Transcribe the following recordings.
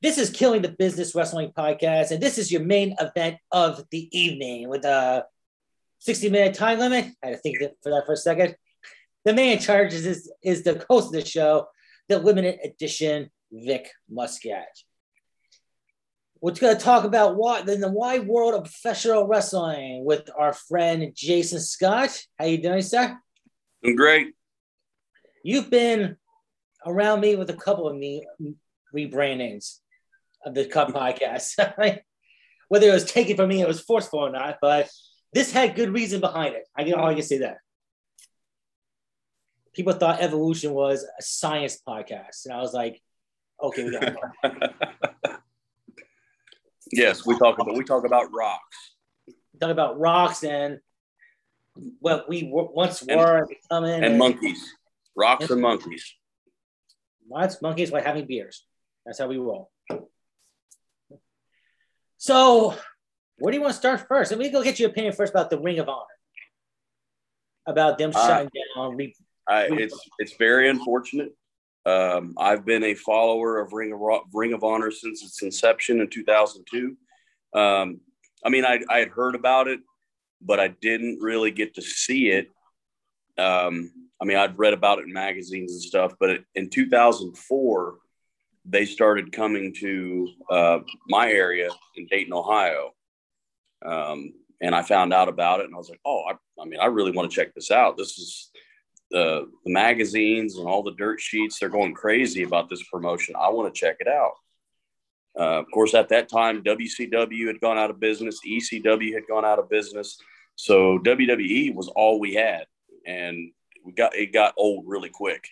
This is Killing the Business Wrestling Podcast, and this is your main event of the evening with a 60 minute time limit. I had to think for that for a second. The man in charge is, is the host of the show, the limited edition Vic Muscat. We're going to talk about what in the wide world of professional wrestling with our friend Jason Scott. How you doing, sir? I'm great. You've been around me with a couple of me rebrandings of the Cup podcast. Whether it was taken from me, it was forceful or not, but this had good reason behind it. I can all I can say that. People thought evolution was a science podcast, and I was like, okay, we got Yes, we talk about we talk about rocks. We talk about rocks and what we once were and, becoming, and, and monkeys, rocks and, and monkeys. Lots monkeys while having beers. That's how we roll. So, where do you want to start first? Let me go get your opinion first about the Ring of Honor, about them uh, shutting down. Re- I, it's it's very unfortunate. Um, I've been a follower of Ring of Ring of Honor since its inception in 2002. Um, I mean, I, I had heard about it, but I didn't really get to see it. Um, I mean, I'd read about it in magazines and stuff, but in 2004, they started coming to uh, my area in Dayton, Ohio. Um, and I found out about it and I was like, oh, I, I mean, I really want to check this out. This is the, the magazines and all the dirt sheets. They're going crazy about this promotion. I want to check it out. Uh, of course, at that time, WCW had gone out of business, ECW had gone out of business. So WWE was all we had. And we got it got old really quick.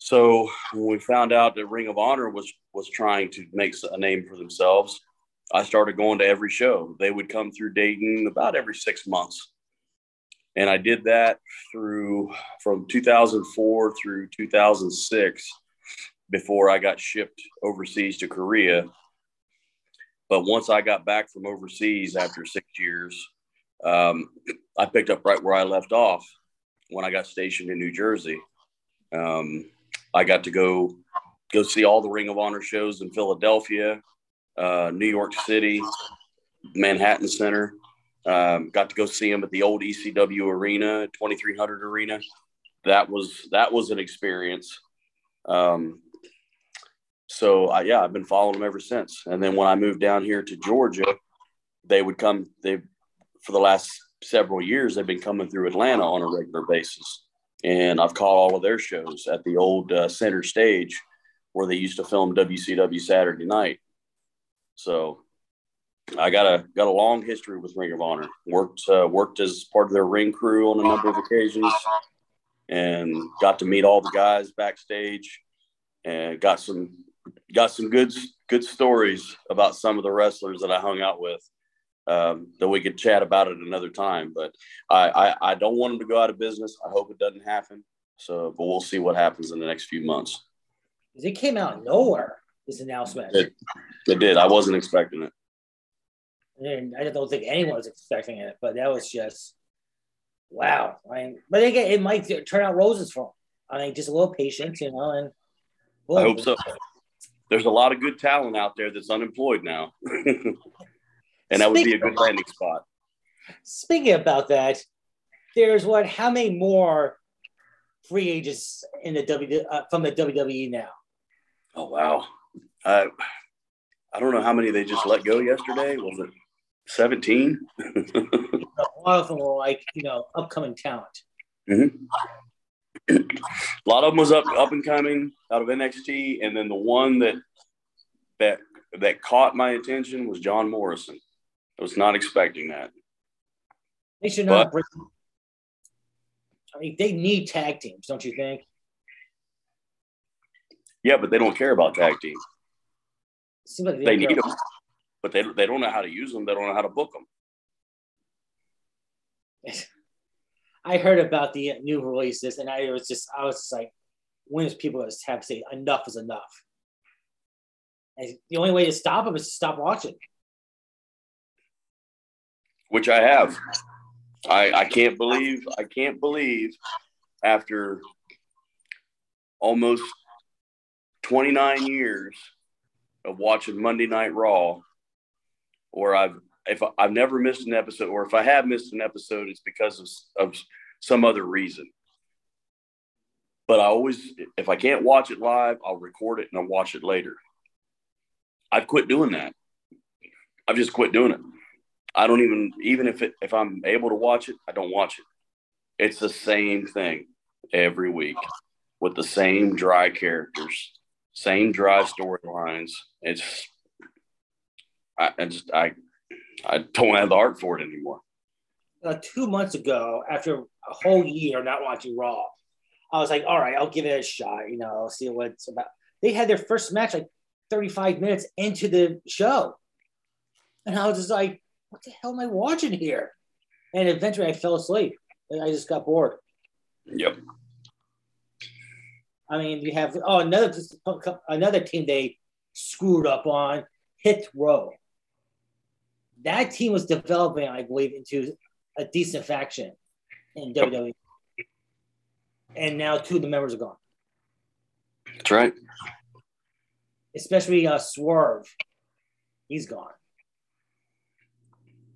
So when we found out that Ring of Honor was was trying to make a name for themselves, I started going to every show. They would come through Dayton about every six months, and I did that through from 2004 through 2006 before I got shipped overseas to Korea. But once I got back from overseas after six years, um, I picked up right where I left off when I got stationed in New Jersey. Um, I got to go go see all the Ring of Honor shows in Philadelphia, uh, New York City, Manhattan Center. Um, got to go see them at the old ECW arena, 2300 arena. That was that was an experience. Um, so I, yeah, I've been following them ever since. And then when I moved down here to Georgia, they would come. They for the last several years they've been coming through Atlanta on a regular basis and I've caught all of their shows at the old uh, center stage where they used to film WCW Saturday Night. So I got a got a long history with Ring of Honor. Worked uh, worked as part of their ring crew on a number of occasions, and got to meet all the guys backstage, and got some got some good good stories about some of the wrestlers that I hung out with um, that we could chat about it another time. But I, I, I don't want them to go out of business. I hope it doesn't happen. So, but we'll see what happens in the next few months. It came out nowhere. This announcement. It, it did. I wasn't expecting it. And I don't think anyone was expecting it, but that was just wow. I mean, but again, it might turn out roses for them. I mean, just a little patience, you know, and I hope so. There's a lot of good talent out there that's unemployed now. and that would be a good landing spot. Speaking about that, there's what? How many more free agents in the W uh, from the WWE now? Oh wow, I I don't know how many they just let go yesterday. Was it seventeen? a lot of them were like you know upcoming talent. Mm-hmm. A lot of them was up up and coming out of NXT, and then the one that that that caught my attention was John Morrison. I was not expecting that. They should not bring. I mean, they need tag teams, don't you think? Yeah, but they don't care about tag teams. Like they, they need them, but they, they don't know how to use them. They don't know how to book them. I heard about the new releases, and I was just I was just like, when is people just have to say enough is enough? And the only way to stop them is to stop watching which I have. I, I can't believe I can't believe after almost 29 years of watching Monday Night Raw, or I've if I've never missed an episode, or if I have missed an episode, it's because of, of some other reason. But I always, if I can't watch it live, I'll record it and I'll watch it later. I've quit doing that. I've just quit doing it. I don't even, even if it, if I'm able to watch it, I don't watch it. It's the same thing every week with the same dry characters, same dry storylines. It's, I, I just, I, I don't have the heart for it anymore. Uh, two months ago, after a whole year not watching Raw, I was like, all right, I'll give it a shot. You know, I'll see what's about. They had their first match like 35 minutes into the show. And I was just like, what the hell am I watching here? And eventually I fell asleep. I just got bored. Yep. I mean, you have oh another another team they screwed up on Hit Row. That team was developing, I believe, into a decent faction in WWE. And now two of the members are gone. That's right. Especially uh, Swerve, he's gone.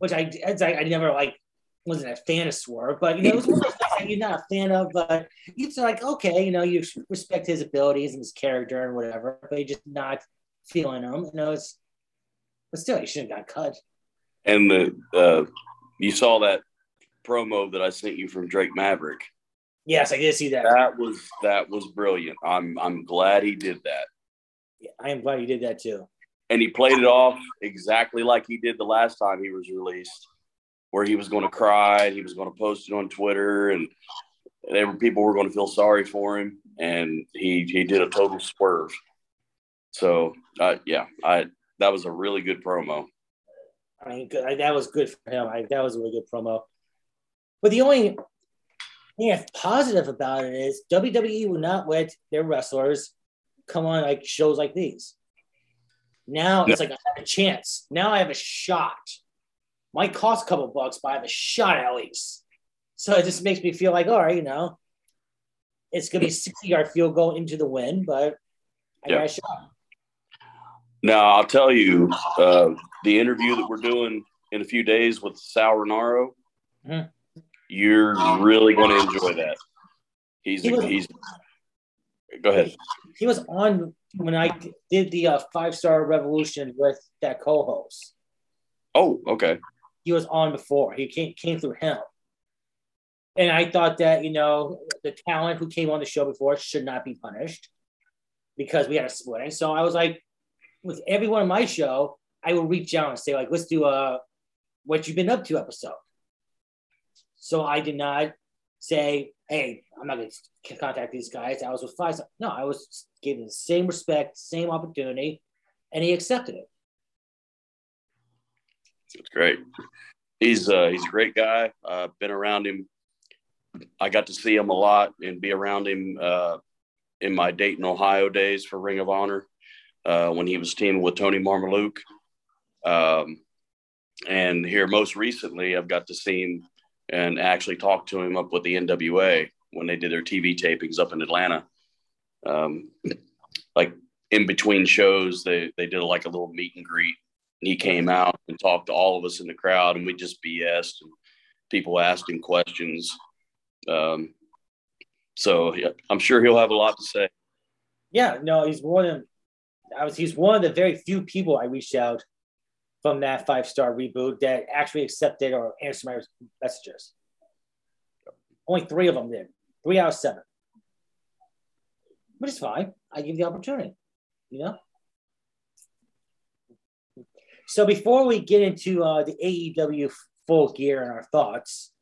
Which I, I, I never like wasn't a fan of Swerve, but you know, it was one of those things that you're not a fan of, but it's like, okay, you know, you respect his abilities and his character and whatever, but you're just not feeling him. You know, it's but still he shouldn't have got cut. And the uh, you saw that promo that I sent you from Drake Maverick. Yes, I did see that. That was that was brilliant. I'm I'm glad he did that. Yeah, I am glad he did that too. And he played it off exactly like he did the last time he was released where he was going to cry he was going to post it on Twitter and people were going to feel sorry for him and he he did a total swerve. So uh, yeah, I that was a really good promo. I mean, that was good for him. I, that was a really good promo. But the only thing that's positive about it is WWE will not let their wrestlers come on like shows like these. Now it's like I have a chance. Now I have a shot might cost a couple bucks, but I have a shot at least. So it just makes me feel like, all right, you know, it's gonna be a 60 yard field goal into the win, but I got a shot. Now I'll tell you, uh, the interview that we're doing in a few days with Sal Rinauro, mm-hmm. you're really going to enjoy that. He's he was, he's. Go ahead. He was on when I did the uh, five star revolution with that co-host. Oh, okay he was on before. He came came through him. And I thought that, you know, the talent who came on the show before should not be punished because we had a split. So I was like, with everyone on my show, I will reach out and say, like, let's do a what you've been up to episode. So I did not say, hey, I'm not going to contact these guys. I was with five. No, I was giving the same respect, same opportunity, and he accepted it. It's great. He's uh, he's a great guy. I've uh, been around him. I got to see him a lot and be around him uh, in my Dayton, Ohio days for Ring of Honor uh, when he was teaming with Tony Mamaluke. Um, and here most recently, I've got to see him and actually talked to him up with the NWA when they did their TV tapings up in Atlanta. Um, like in between shows, they they did like a little meet and greet and he came out and talked to all of us in the crowd, and we just BS'd and people asked him questions. Um, so yeah, I'm sure he'll have a lot to say. Yeah, no, he's one of I was he's one of the very few people I reached out from that five star reboot that actually accepted or answered my messages. Only three of them did. Three out of seven. Which is fine. I give the opportunity, you know? So before we get into uh, the AEW full gear and our thoughts,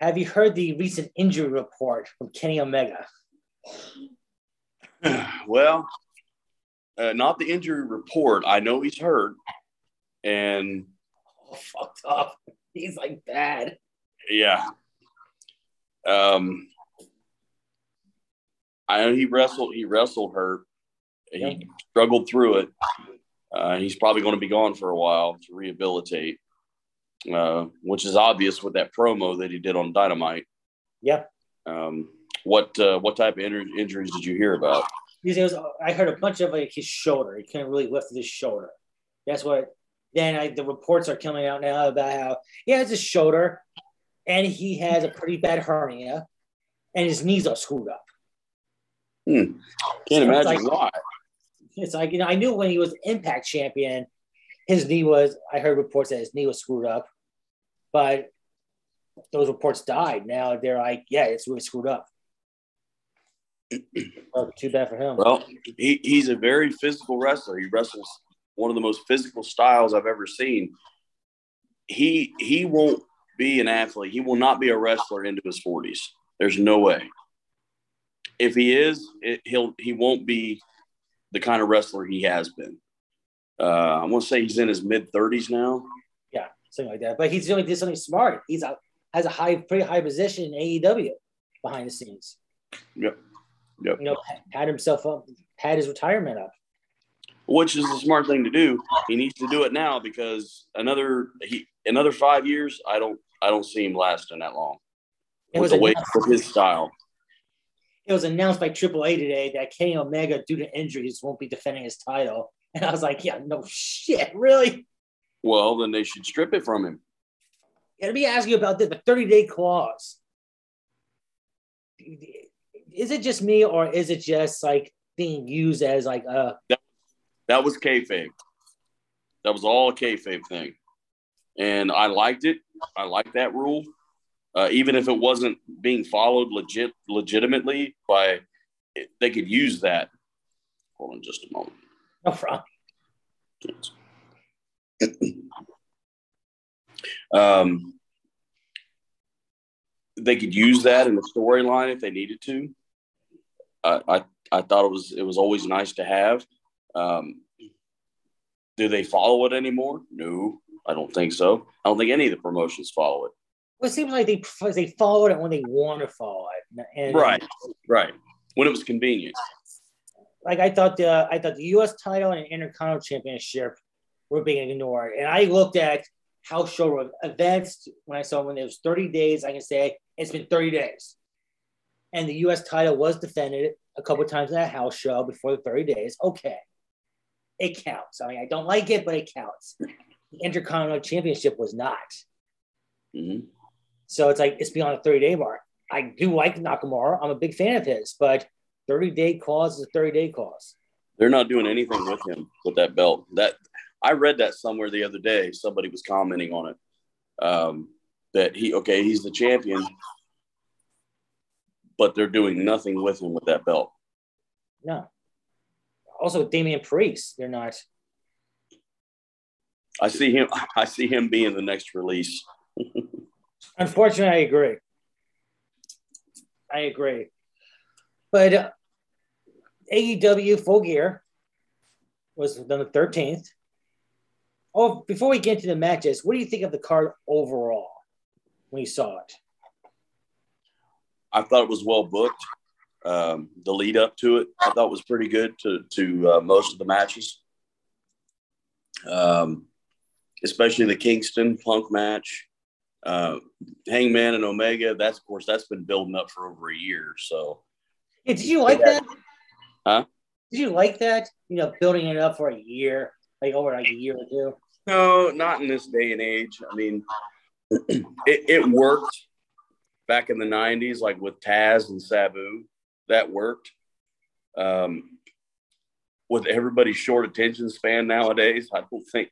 have you heard the recent injury report from Kenny Omega? Well, uh, not the injury report. I know he's hurt, and oh, fucked up. He's like bad. Yeah. Um, I know he wrestled. He wrestled hurt. He yep. struggled through it. Uh, he's probably going to be gone for a while to rehabilitate, uh, which is obvious with that promo that he did on Dynamite. Yeah. Um, what uh, what type of injuries did you hear about? He was, I heard a bunch of like his shoulder. He couldn't really lift his shoulder. That's what. Then I, the reports are coming out now about how he has his shoulder, and he has a pretty bad hernia, and his knees are screwed up. Hmm. Can't so imagine like, why. It's like you know, I knew when he was Impact champion, his knee was. I heard reports that his knee was screwed up, but those reports died. Now they're like, yeah, it's really screwed up. Well, too bad for him. Well, he, he's a very physical wrestler. He wrestles one of the most physical styles I've ever seen. He he won't be an athlete. He will not be a wrestler into his forties. There's no way. If he is, it, he'll he won't be the kind of wrestler he has been. Uh, I want to say he's in his mid thirties now. Yeah, something like that. But he's doing something smart. He's a has a high, pretty high position in AEW behind the scenes. Yep. Yep. You know, had himself up, had his retirement up. Which is a smart thing to do. He needs to do it now because another he another five years, I don't I don't see him lasting that long. It with the way with his style. It was announced by AAA today that Kenny Omega, due to injuries, won't be defending his title. And I was like, yeah, no shit, really? Well, then they should strip it from him. Yeah, let me ask you about this the 30 day clause. Is it just me or is it just like being used as like a. That, that was kayfabe. That was all a kayfabe thing. And I liked it. I liked that rule. Uh, even if it wasn't being followed legit legitimately by they could use that hold on just a moment no problem um, they could use that in the storyline if they needed to. I, I, I thought it was it was always nice to have. Um, do they follow it anymore? No, I don't think so. I don't think any of the promotions follow it. Well, it seems like they they followed it when they want to follow it. And, right, right. When it was convenient. Like I thought the I thought the U.S. title and Intercontinental Championship were being ignored, and I looked at how show events when I saw when it was 30 days, I can say it's been 30 days. And the US title was defended a couple times in that house show before the 30 days. Okay. It counts. I mean, I don't like it, but it counts. The Intercontinental Championship was not. Mm-hmm. So it's like it's beyond the 30 day mark. I do like Nakamura. I'm a big fan of his, but 30 day cause is a 30 day cause. They're not doing anything with him with that belt. That I read that somewhere the other day. Somebody was commenting on it. Um, that he okay, he's the champion, but they're doing nothing with him with that belt. No. Also, Damian Priest, they're not. I see him. I see him being the next release. Unfortunately, I agree. I agree. But uh, AEW Full Gear was on the 13th. Oh, before we get into the matches, what do you think of the card overall when you saw it? I thought it was well booked. Um, the lead up to it, I thought was pretty good to to uh, most of the matches, um, especially the Kingston Punk match. Uh, Hangman and Omega. That's of course that's been building up for over a year. So, yeah, did you like that? Huh? Did you like that? You know, building it up for a year like over like a year or two? No, not in this day and age. I mean, it, it worked back in the 90s, like with Taz and Sabu. That worked. Um, with everybody's short attention span nowadays, I don't think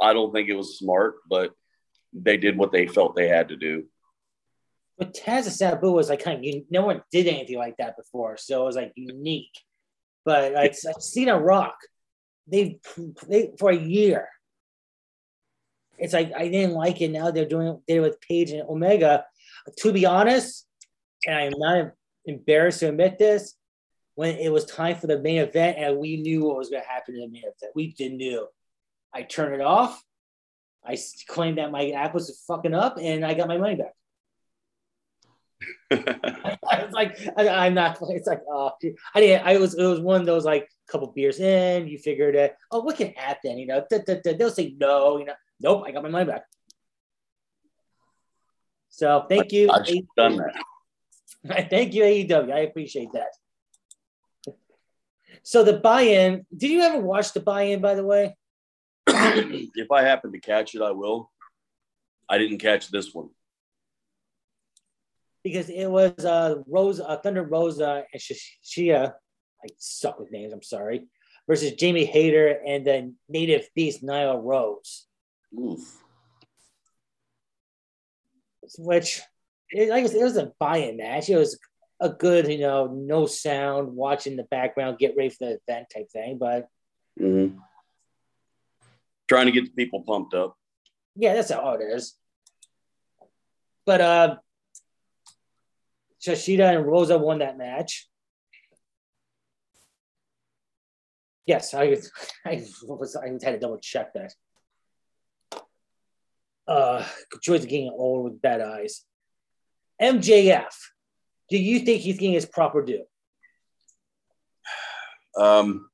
I don't think it was smart, but they did what they felt they had to do. But Taz and Sabu was like kind of no one did anything like that before, so it was like unique. But like I've seen a Rock They've they for a year. It's like I didn't like it. Now they're doing it with Page and Omega. To be honest, and I'm not embarrassed to admit this, when it was time for the main event and we knew what was going to happen in the main event, we didn't knew. I turned it off. I claimed that my app was fucking up, and I got my money back. I was like, I, am not. It's like, oh, I didn't. I was. It was one of those like couple beers in. You figured it. Oh, what can happen? You know, da, da, da, they'll say no. You know, nope. I got my money back. So thank you. I've done that. Thank you, AEW. I appreciate that. So the buy-in. Did you ever watch the buy-in? By the way, if I happen to catch it, I will. I didn't catch this one because it was uh, Rosa, uh, Thunder Rosa, and Shia. I suck with names. I'm sorry. Versus Jamie Hayter and then native beast Nyla Rose. Oof. Which, it, like I said, it was a buy-in match. It was a good, you know, no sound, watching the background, get ready for the event type thing. But mm-hmm. trying to get the people pumped up. Yeah, that's how it is. But uh Shashida and Rosa won that match. Yes, I I was I had to double check that. Uh Joy's getting old with bad eyes. MJF, do you think he's getting his proper due? Um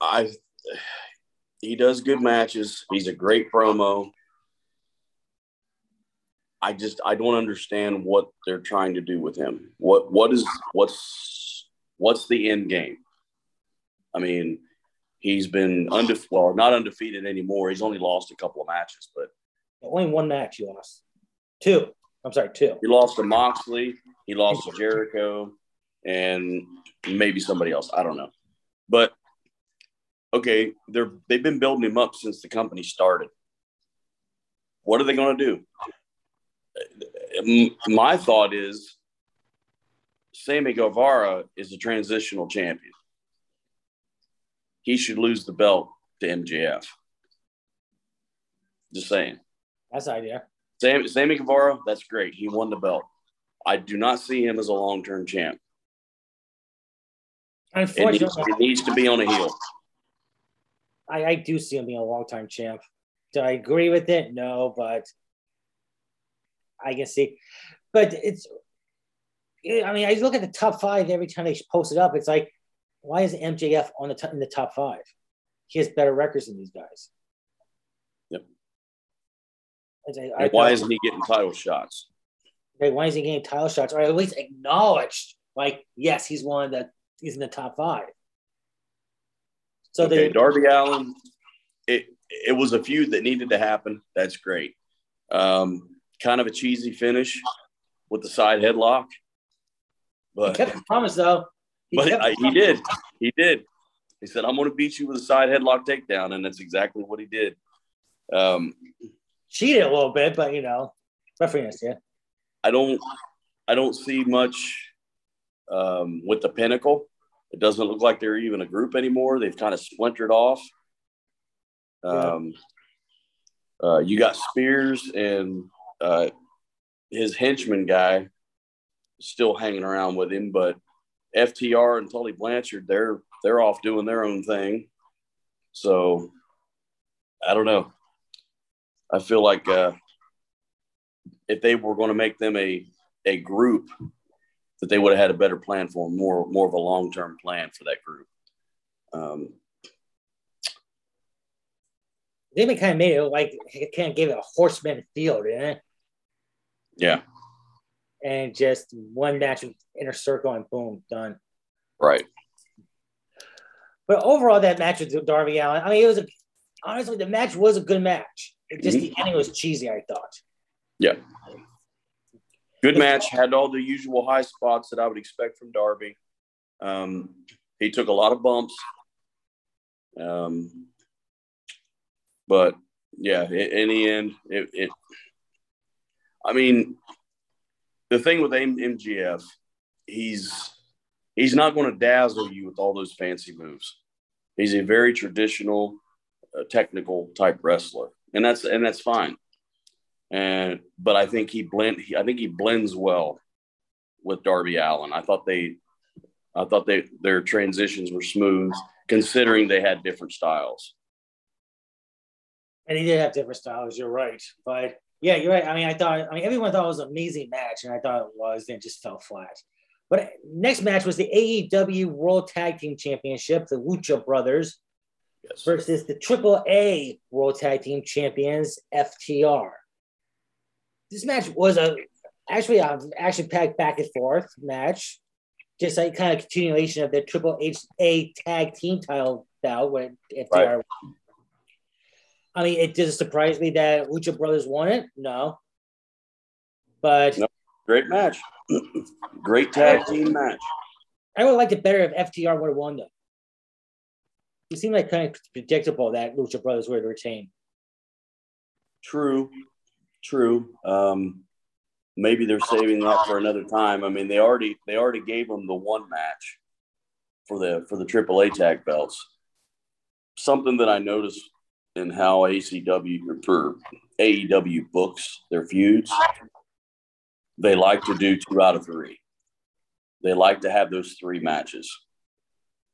I he does good matches. He's a great promo. I just I don't understand what they're trying to do with him. What what is what's what's the end game? I mean, he's been undefeated. Well, not undefeated anymore. He's only lost a couple of matches, but only one match he lost. Two. I'm sorry, two. He lost to Moxley. He lost to Jericho, and maybe somebody else. I don't know, but okay, they're they've been building him up since the company started. What are they going to do? my thought is Sammy Guevara is a transitional champion. He should lose the belt to MJF. Just saying. That's the idea. Sammy, Sammy Guevara, that's great. He won the belt. I do not see him as a long term champ. Unfortunately, it needs, it needs, to be on a heel. I, I do see him being a long time champ. Do I agree with it? No, but I can see. But it's, I mean, I look at the top five every time they post it up. It's like, why is MJF on the top, in the top five? He has better records than these guys. Yep. I, I why isn't he getting title shots? Okay, why is he getting title shots? Or at least acknowledged, like, yes, he's one of the he's in the top five. So okay, they, Darby Allin, it it was a feud that needed to happen. That's great. Um, kind of a cheesy finish with the side headlock. But he kept the promise though. But I, he did. He did. He said, "I'm going to beat you with a side headlock takedown," and that's exactly what he did. Um, Cheated a little bit, but you know, reference, yeah. I don't. I don't see much um, with the Pinnacle. It doesn't look like they're even a group anymore. They've kind of splintered off. Um, uh, you got Spears and uh, his henchman guy still hanging around with him, but FTR and Tully Blanchard, they're they're off doing their own thing. So I don't know. I feel like uh, if they were going to make them a a group, that they would have had a better plan for them, more more of a long term plan for that group. Um, they kind of made it like kind of gave it a horseman feel, didn't it? Yeah. And just one match of inner circle and boom, done. Right. But overall, that match with Darby Allin, I mean, it was a, honestly, the match was a good match. It just mm-hmm. the ending was cheesy, I thought. Yeah. Good match. Had all the usual high spots that I would expect from Darby. Um, he took a lot of bumps. Um, but yeah, in the end, it, it I mean, the thing with MJF, he's he's not going to dazzle you with all those fancy moves. He's a very traditional, uh, technical type wrestler, and that's and that's fine. And but I think he blend. He, I think he blends well with Darby Allin. I thought they, I thought they their transitions were smooth, considering they had different styles. And he did have different styles. You're right, but yeah, you're right. I mean, I thought, I mean, everyone thought it was an amazing match, and I thought it was, then it just fell flat. But next match was the AEW World Tag Team Championship, the Lucha Brothers yes. versus the Triple A World Tag Team Champions, FTR. This match was a actually um, a action packed back and forth match. just like kind of continuation of the Triple H A tag team title bout when FTR. Right. I mean, it does surprise me that Lucha Brothers won it. No, but no, great match, great tag team match. I would have liked it better if FTR would have won though. It seemed like kind of predictable that Lucha Brothers would retain. True, true. Um, maybe they're saving that for another time. I mean, they already they already gave them the one match for the for the AAA tag belts. Something that I noticed in how ACW for AEW books their feuds, they like to do two out of three. They like to have those three matches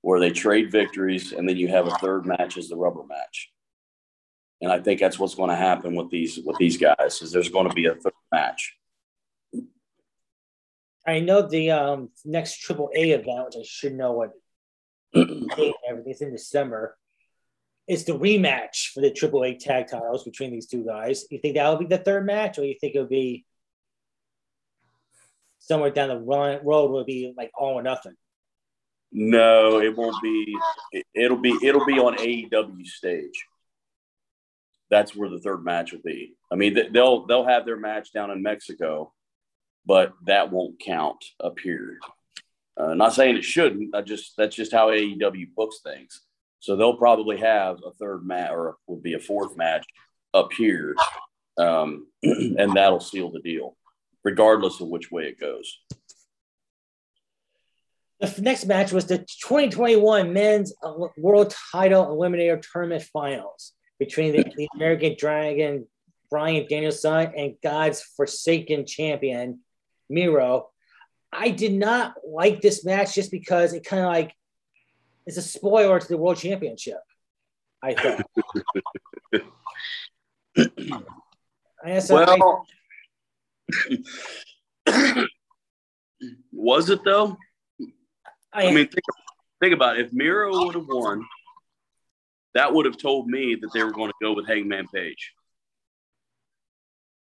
where they trade victories and then you have a third match as the rubber match. And I think that's what's going to happen with these with these guys is there's going to be a third match. I know the um, next Triple A event, which I should know what everything's in December. It's the rematch for the Triple A tag titles between these two guys. You think that'll be the third match, or you think it'll be somewhere down the run, road will be like all or nothing? No, it won't be. It'll be it'll be on AEW stage. That's where the third match will be. I mean, they'll they'll have their match down in Mexico, but that won't count up here. Uh, not saying it shouldn't. I just that's just how AEW books things. So they'll probably have a third match or will be a fourth match up here, um, and that'll seal the deal, regardless of which way it goes. The next match was the 2021 Men's World Title Eliminator Tournament Finals between the, the American Dragon Brian Danielson and God's Forsaken Champion Miro. I did not like this match just because it kind of like it's a spoiler to the World Championship. I think. thought. well, was it though? I, I mean, think, think about it. If Miro would have won, that would have told me that they were going to go with Hangman Page.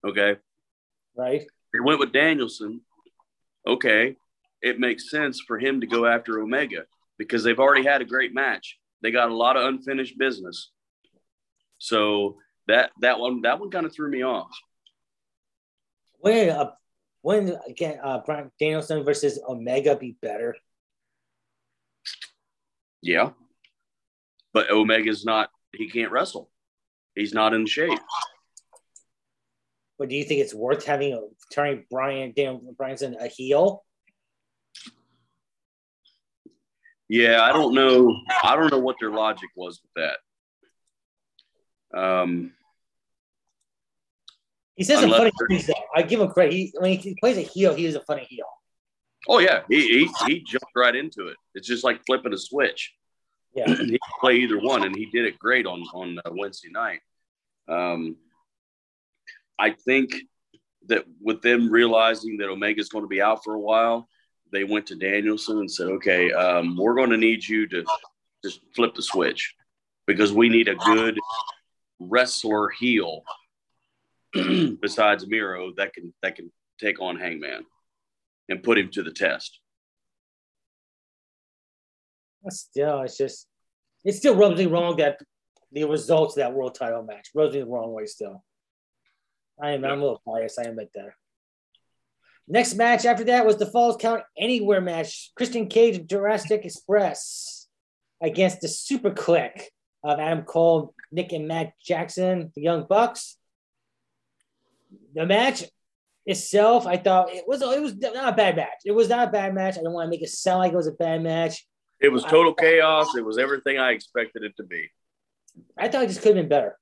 Okay. Right. They went with Danielson. Okay. It makes sense for him to go after Omega because they've already had a great match. They got a lot of unfinished business. So that that one that one kind of threw me off. When uh, when again uh, Brian Danielson versus Omega be better? Yeah, but Omega's not. He can't wrestle. He's not in shape. But do you think it's worth having a turning Brian Dan Bryanson a heel? Yeah, I don't know. I don't know what their logic was with that. Um, he says a funny things. I give him credit. He, when he plays a heel, he is a funny heel. Oh yeah, he, he he jumped right into it. It's just like flipping a switch. Yeah, he can play either one, and he did it great on on uh, Wednesday night. Um, I think that with them realizing that Omega is going to be out for a while, they went to Danielson and said, "Okay, um, we're going to need you to just flip the switch because we need a good wrestler heel besides Miro that can that can take on Hangman and put him to the test." Still, it's just it still rubs me wrong that the results of that world title match rubs me the wrong way still. I am. I'm a little biased. I admit that. Next match after that was the Falls Count Anywhere match. Christian Cage and Jurassic Express against the Super Kliq of Adam Cole, Nick and Matt Jackson, the Young Bucks. The match itself, I thought it was it was not a bad match. It was not a bad match. I don't want to make it sound like it was a bad match. It was total uh, chaos. It was everything I expected it to be. I thought it just could have been better.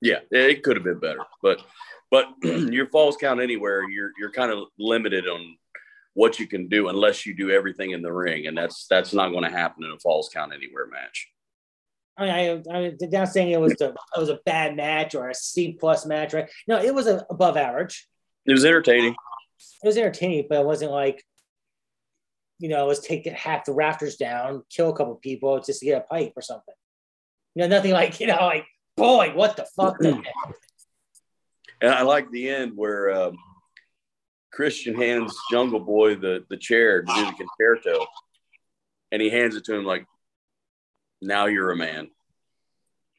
Yeah, it could have been better, but but your falls count anywhere. You're you're kind of limited on what you can do unless you do everything in the ring, and that's that's not going to happen in a falls count anywhere match. I mean, I, I'm not saying it was a it was a bad match or a C plus match, right? No, it was a, above average. It was entertaining. It was entertaining, but it wasn't like, you know, let's take half the rafters down, kill a couple people just to get a pipe or something. You know, nothing like you know, like boy, what the fuck? and I like the end where um, Christian hands Jungle Boy the the chair to do the Con-Chair-To, and he hands it to him like, "Now you're a man."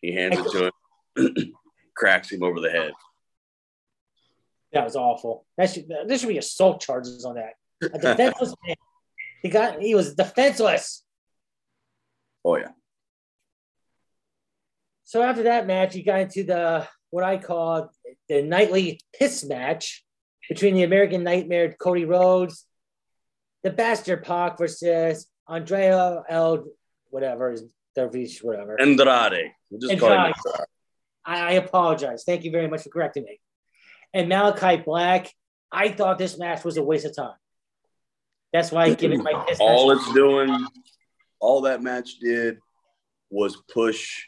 He hands it to him, cracks him over the head. That was awful. That should there should be assault charges on that. A defenseless man. He got he was defenseless. Oh yeah. So after that match, he got into the what I call the nightly piss match between the American Nightmare Cody Rhodes, the Bastard Pac versus Andrea El whatever Dervish whatever Andrade. We'll just call him Andrade. Andrade. I, I apologize. Thank you very much for correcting me. And Malakai Black, I thought this match was a waste of time. That's why I give it my piss All match. it's doing, all that match did was push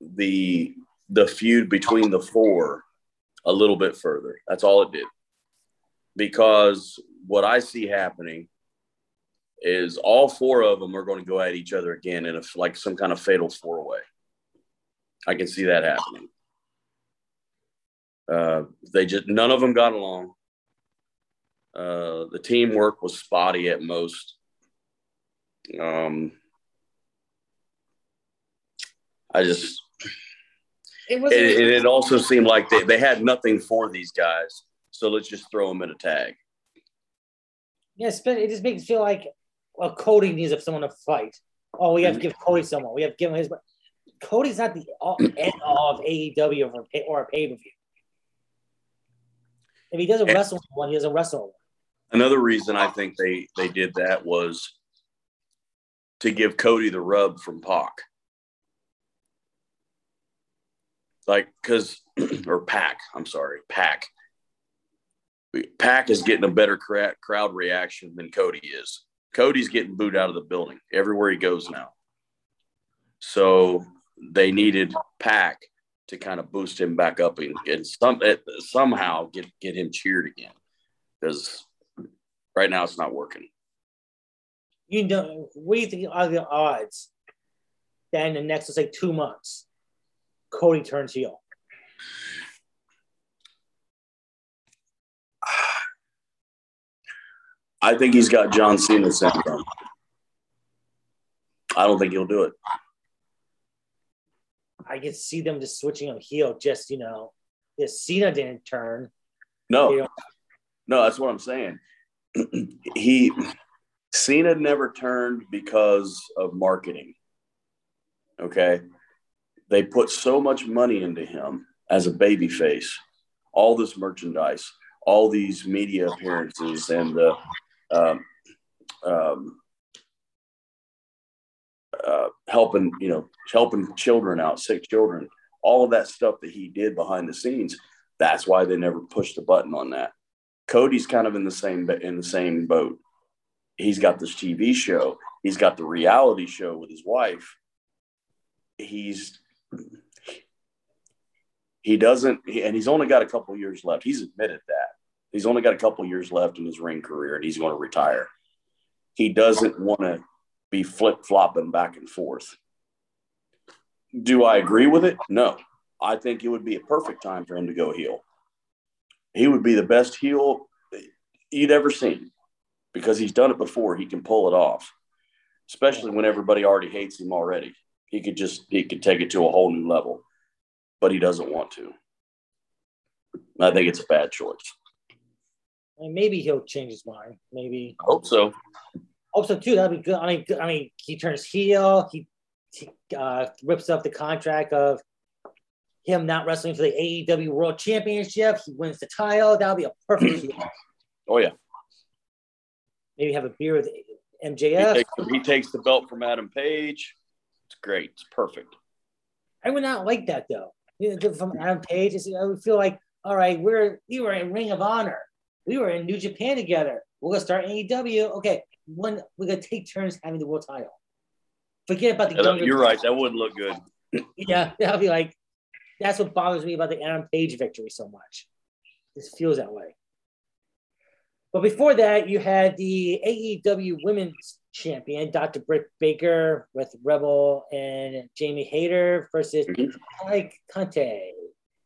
the the feud between the four a little bit further. That's all it did. Because what I see happening is all four of them are going to go at each other again in a, like some kind of fatal four way. I can see that happening. Uh, they just none of them got along. Uh, the teamwork was spotty at most. Um, I just It was it, it, it also seemed like they, they had nothing for these guys, so let's just throw them in a tag. yes, but it just makes it feel like well, Cody needs someone to fight. Oh, we have to mm-hmm. give Cody someone. We have to give him his. Cody's not the all, end all of AEW or, a- or a pay per view. If he doesn't wrestle one, he doesn't wrestle one. Another reason I think they they did that was to give Cody the rub from Pac. Like, because, or Pack, I'm sorry, Pack. Pack is getting a better crowd reaction than Cody is. Cody's getting booed out of the building everywhere he goes now. So they needed Pack to kind of boost him back up and, and some, eh, somehow get, get him cheered again. Because right now it's not working. You know, what do you think are the odds that in the next, let's say, two months, Cody turns heel? I think he's got John Cena syndrome. I don't think he'll do it. I can see them just switching him heel. Just you know, if Cena didn't turn, No, no, that's what I'm saying. he Cena never turned because of marketing. Okay. They put so much money into him as a baby face, all this merchandise, all these media appearances, and uh, um, um, uh, helping, you know, helping children out, sick children, all of that stuff that he did behind the scenes. That's why they never pushed the button on that. Cody's kind of in the same in the same boat. He's got this TV show. He's got the reality show with his wife. He's he doesn't, and he's only got a couple years left. He's admitted that he's only got a couple years left in his ring career, and he's going to retire. He doesn't want to be flip flopping back and forth. Do I agree with it? No. I think it would be a perfect time for him to go heel he would be the best heel you'd ever seen because he's done it before. He can pull it off, especially when everybody already hates him already. He could just he could take it to a whole new level, but he doesn't want to. I think it's a bad choice. and maybe he'll change his mind. Maybe I hope so. also too that'd be good. I mean, I mean, he turns heel. He, he uh, rips up the contract of him not wrestling for the AEW World Championship. He wins the title. That'll be a perfect. Oh yeah, Maybe have a beer with he MJF. takes, he takes the belt from Adam Page. It's great. It's perfect. I would not like that though. You know, From Adam Page, I would feel like, all right, we're we were in Ring of Honor, we were in New Japan together. We're gonna start AEW. Okay, one we're gonna take turns having the world title. Forget about the. Yeah, You're right. That wouldn't look good. Yeah, that'll be like. That's what bothers me about the Adam Page victory so much. This feels that way. But before that, you had the AEW Women's Champion, Dr. Britt Baker, with Rebel and Jamie Hayter versus Mhm. Mike Conte.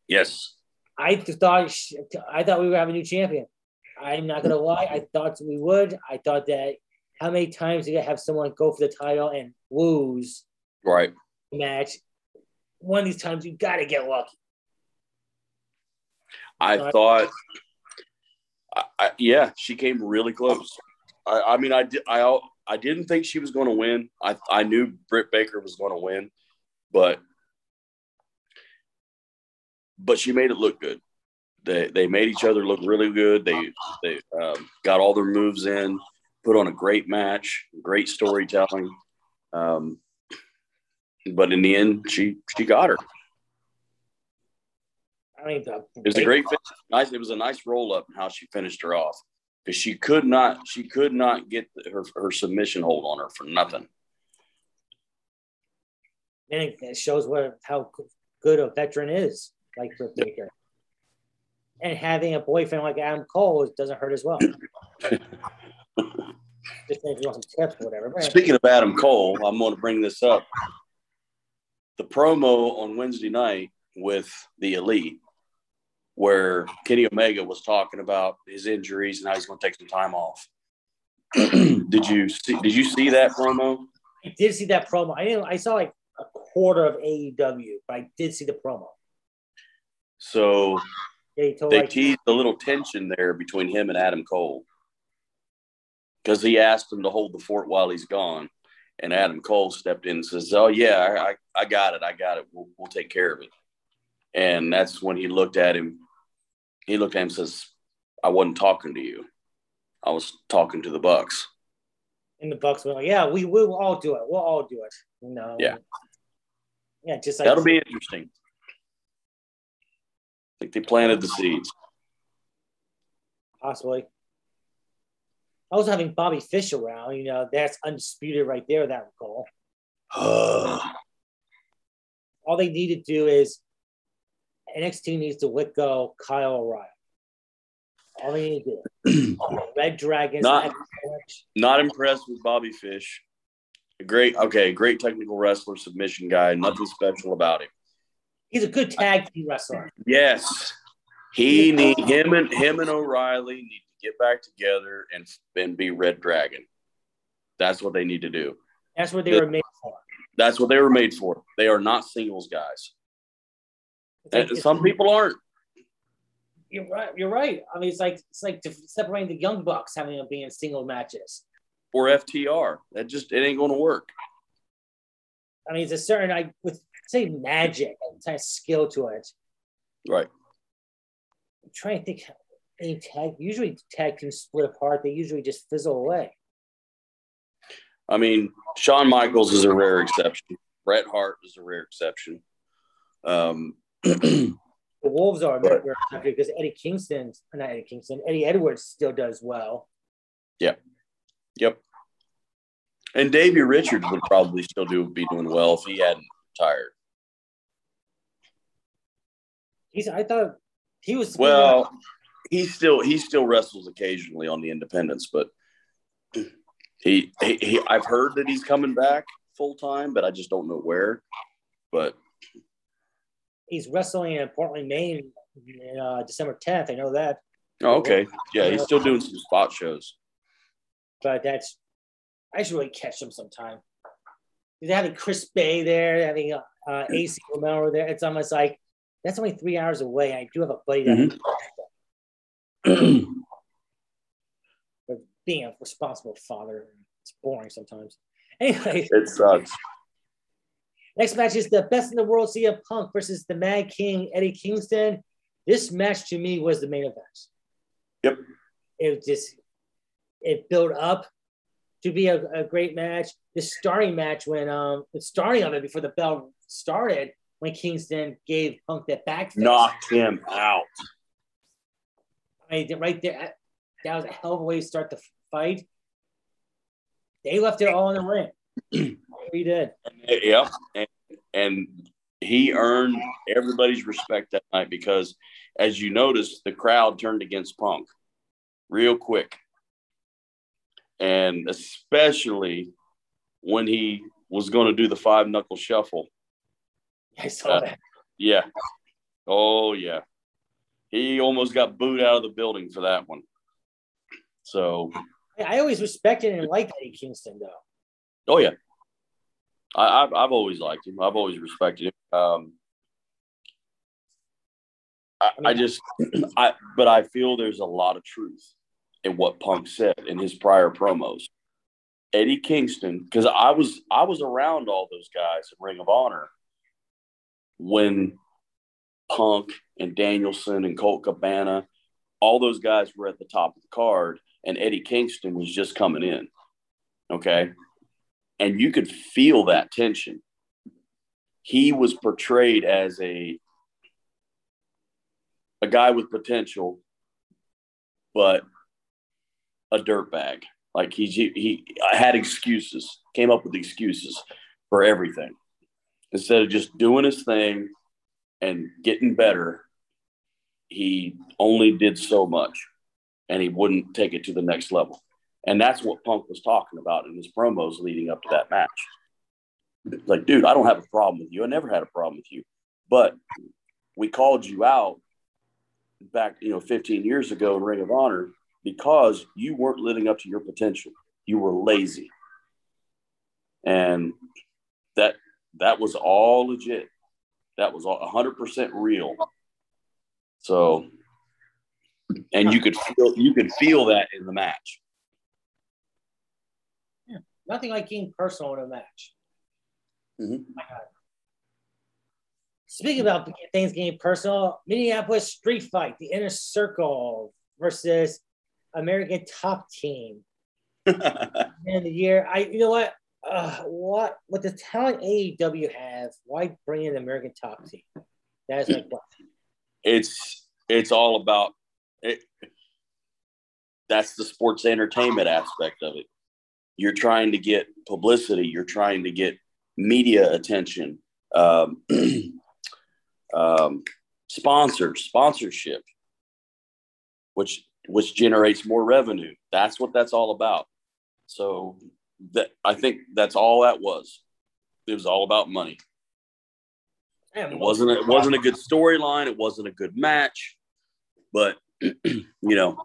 Yes. I thought sh- I thought we were having a new champion. I'm not gonna lie, I thought we would. I thought that how many times you have someone go for the title and lose right match? One of these times you gotta get lucky. I thought, I, I, yeah, she came really close. I, I mean, I did, I, I didn't think she was going to win. I, I knew Britt Baker was going to win, but, but she made it look good. They, they made each other look really good. They, they um, got all their moves in, put on a great match, great storytelling. Um, but in the end, she, she got her. I mean, it was a great finish. Nice. It was a nice roll up how she finished her off because she could not she could not get her her submission hold on her for nothing. And it shows what how good a veteran is, like Britt Baker. And having a boyfriend like Adam Cole doesn't hurt as well. Just if you want some tips whatever. Speaking of Adam Cole, I'm going to bring this up. The promo on Wednesday night with the Elite where Kenny Omega was talking about his injuries and how he's going to take some time off. did you see? Did you see that promo? I did see that promo. I didn't. I saw like a quarter of AEW, but I did see the promo. So they, they like, teased a little tension there between him and Adam Cole because he asked him to hold the fort while he's gone, and Adam Cole stepped in and says, "Oh yeah, I, I got it. I got it. We'll, we'll take care of it." And that's when he looked at him he looked at him and says, I wasn't talking to you. I was talking to the Bucks. And the Bucks were like, Yeah, we will all do it. We'll all do it. You know. Yeah. Yeah, just like that'll be interesting. I think they planted the seeds. Possibly. I was having Bobby Fish around, you know, that's undisputed right there, that goal. all they need to do is NXT needs to let go Kyle O'Reilly. All they need to do. Red Dragons. Not, not impressed with Bobby Fish. A great, okay, great technical wrestler, submission guy. Nothing special about him. He's a good tag team wrestler. Yes, he need him and him and O'Reilly need to get back together and and be Red Dragon. That's what they need to do. That's what they were made for. That's what they were made for. They are not singles guys. Like, some people aren't. You're right. You're right. I mean, it's like it's like separating the young bucks having them being single matches. Or FTR. That just it ain't going to work. I mean, it's a certain I would say magic and kind of skill to it. Right. I'm trying to think. Any tag usually tag can split apart. They usually just fizzle away. I mean, Shawn Michaels is a rare exception. Bret Hart is a rare exception. Um, the Wolves are because Eddie Kingston, not Eddie Kingston, Eddie Edwards still does well. Yeah. Yep. And Davey Richards would probably still do be doing well if he hadn't retired. He's I thought he was well, he still he still wrestles occasionally on the independents, but he, he, he I've heard that he's coming back full time, but I just don't know where. But he's wrestling in Portland, Maine, uh, December 10th. I know that. Oh, okay. Yeah, he's still doing some spot shows. But that's, I should really catch him sometime. He's having Chris Bey there, having uh, uh, AC Romero there. It's almost like that's only three hours away. I do have a buddy that. Mm-hmm. but being a responsible father, it's boring sometimes. Anyway, it sucks. Next match is the best in the world CM Punk versus the Mad King Eddie Kingston. This match to me was the main event. Yep. It just it built up to be a, a great match. The starting match when um the starting of it before the bell started when Kingston gave Punk that back knocked him out. I mean, right there, that was a hell of a way to start the fight. They left it all in the ring. we did. Yep. And he earned everybody's respect that night because, as you noticed, the crowd turned against Punk real quick. And especially when he was going to do the five knuckle shuffle. I saw uh, that. Yeah. Oh, yeah. He almost got booed out of the building for that one. So I always respected and liked Eddie Kingston, though. Oh yeah, I, have I've always liked him. I've always respected him. Um, I, I just, I but I feel there's a lot of truth in what Punk said in his prior promos. Eddie Kingston, because I was I was around all those guys in Ring of Honor when Punk and Danielson and Colt Cabana, all those guys were at the top of the card, and Eddie Kingston was just coming in. Okay. And you could feel that tension. He was portrayed as a a guy with potential, but a dirtbag. Like he, he had excuses, came up with excuses for everything. Instead of just doing his thing and getting better, he only did so much and he wouldn't take it to the next level. And that's what Punk was talking about in his promos leading up to that match. Like, dude, I don't have a problem with you. I never had a problem with you. But we called you out back, you know, 15 years ago in Ring of Honor because you weren't living up to your potential. You were lazy. And that that was all legit. That was all 100% real. So and you could feel you could feel that in the match. Nothing like getting personal in a match. Mm-hmm. Speaking about things getting personal, Minneapolis Street Fight, the Inner Circle versus American Top Team. in the year, I you know what? Uh, what with the talent AEW have, why bring in the American Top Team? That is my question. It's it's all about it, that's the sports entertainment aspect of it. You're trying to get publicity. You're trying to get media attention, um, um, sponsors, sponsorship, which which generates more revenue. That's what that's all about. So that I think that's all that was. It was all about money. It wasn't. It wasn't a good storyline. It wasn't a good match, but you know,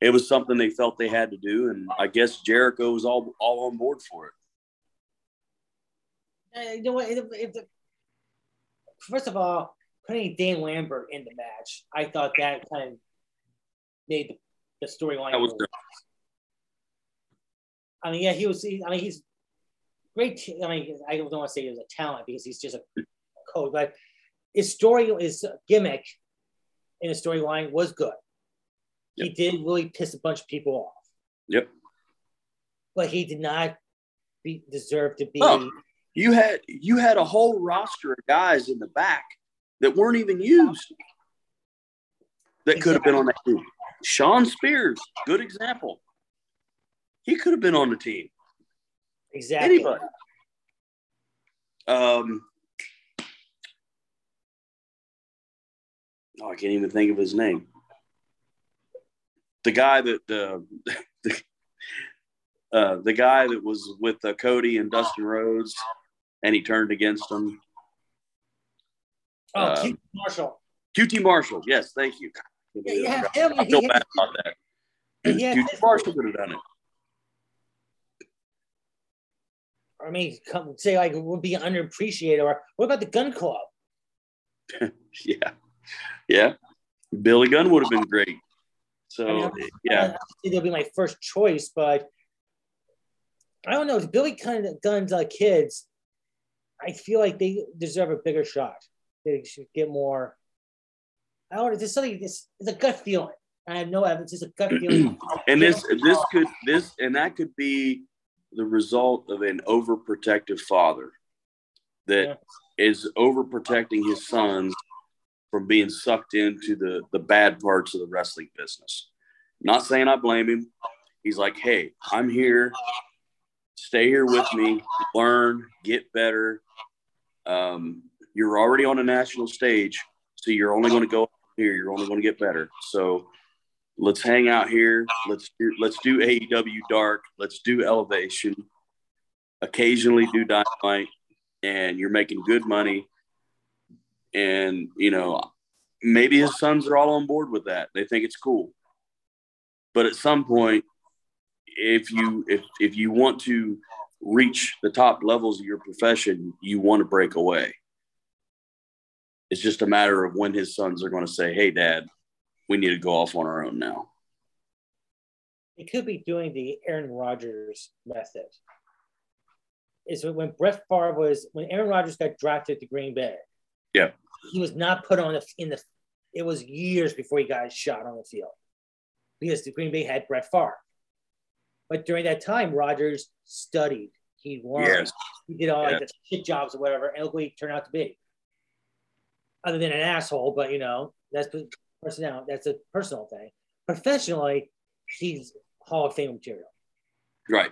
it was something they felt they had to do, and I guess Jericho was all all on board for it. Uh, you know what? If, if the, first of all, putting Dan Lambert in the match, I thought that kind of made the, the storyline. I mean, yeah, he was. He, I mean, he's great. I mean, I don't want to say he was a talent because he's just a code, but his story, his gimmick in the storyline was good. Yep. He did really piss a bunch of people off. Yep. But he did not be, deserve to be. Oh, you had you had a whole roster of guys in the back that weren't even used that could have been on that team. Shawn Spears, good example. He could have been on the team. Exactly. Anybody. Um, oh, I can't even think of his name the guy that uh, the, uh, the guy that was with uh, Cody and Dustin Rhodes, and he turned against him. Oh, uh, QT Marshall. QT Marshall. Yes, thank you. Yeah, yeah, I feel bad about that. QT Marshall could have done it. I mean, say like it would be underappreciated, or what about the Gunn Club? yeah, yeah. Billy Gunn would have been great. So I mean, yeah, they'll be my first choice, but I don't know. Billy kind of Gunn's uh, kids, I feel like they deserve a bigger shot. They should get more. I don't know. There's something. It's, it's a gut feeling. I have no evidence. It's a gut feeling. and this, this could, this, and that could be the result of an overprotective father that yeah. is overprotecting his sons from being sucked into the the bad parts of the wrestling business. Not saying I blame him. He's like, hey, I'm here. Stay here with me, learn, get better. Um, you're already on a national stage, so you're only going to go here. You're only going to get better. So let's hang out here. Let's do, let's do AEW Dark. Let's do Elevation. Occasionally do Dynamite, and you're making good money and you know maybe his sons are all on board with that they think it's cool but at some point if you if if you want to reach the top levels of your profession, you want to break away. It's just a matter of when his sons are going to say, "Hey, Dad, we need to go off on our own now." He could be doing the Aaron Rodgers method. Is when Brett Favre was when Aaron Rodgers got drafted to Green Bay. Yeah, he was not put on the in the. It was years before he got shot on the field because the Green Bay had Brett Favre. But during that time, Rodgers studied. He learned. Yes. He did all like the shit jobs or whatever, and look what he turned out to be. Other than an asshole, but you know that's personal. That's a personal thing. Professionally, he's Hall of Fame material. Right.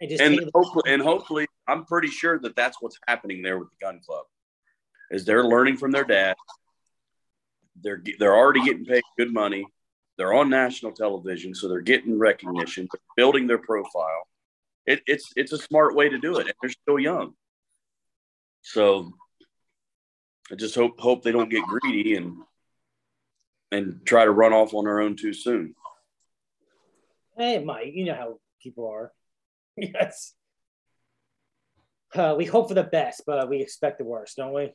And, and hopefully, and hopefully, I'm pretty sure that that's what's happening there with the Gunn Club, is they're learning from their dad. They're they're already getting paid good money. They're on national television, so they're getting recognition, they're building their profile. It, it's it's a smart way to do it, and they're still young. So I just hope hope they don't get greedy and and try to run off on their own too soon. Hey, Mike, you know how people are. yes. Uh, we hope for the best, but we expect the worst, don't we?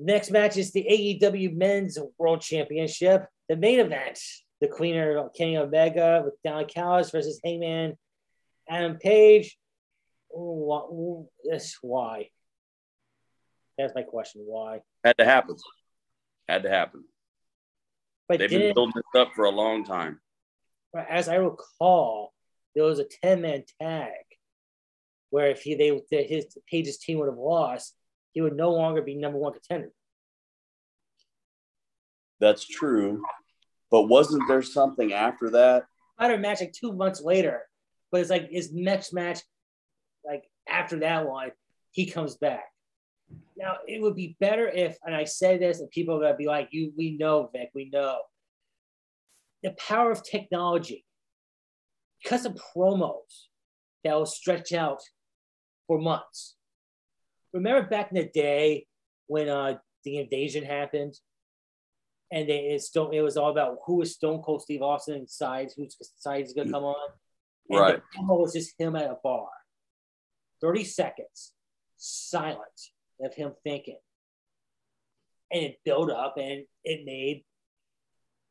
Next match is the AEW Men's World Championship. The main event, the Cleaner Kenny Omega with Don Callis versus Hangman Adam Page. Ooh, this why? That's my question. Why? Had to happen. Had to happen. But They've been building this up for a long time. As I recall, there was a 10 man tag where if he they his Page's team would have lost, he would no longer be number one contender. That's true. But wasn't there something after that? A match like two months later, but it's like his next match, like after that one, he comes back. Now it would be better if, and I say this, and people are gonna be like, "You, we know, Vic, we know." The power of technology, because of promos that will stretch out for months. Remember back in the day when uh, the invasion happened, and they, still it was all about who is Stone Cold Steve Austin and sides, whose side is gonna come on. And right. The was just him at a bar. 30 seconds, silent of him thinking. And it built up and it made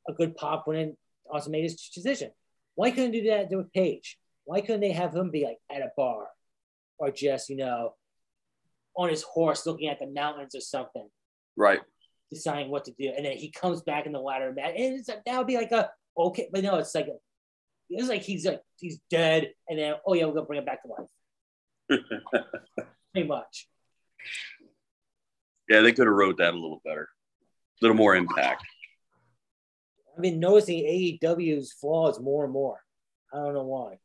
a good pop when it also made his decision. Why couldn't they do that with Page? Why couldn't they have him be like at a bar or just, you know, on his horse looking at the mountains or something? Right. Deciding what to do. And then he comes back in the ladder match. And it's, that would be like a, okay, but no, it's like, a, it's like he's like, he's dead. And then, oh yeah, we're going to bring him back to life. Pretty much. Yeah, they could have wrote that a little better, a little more impact. I've been noticing AEW's flaws more and more. I don't know why.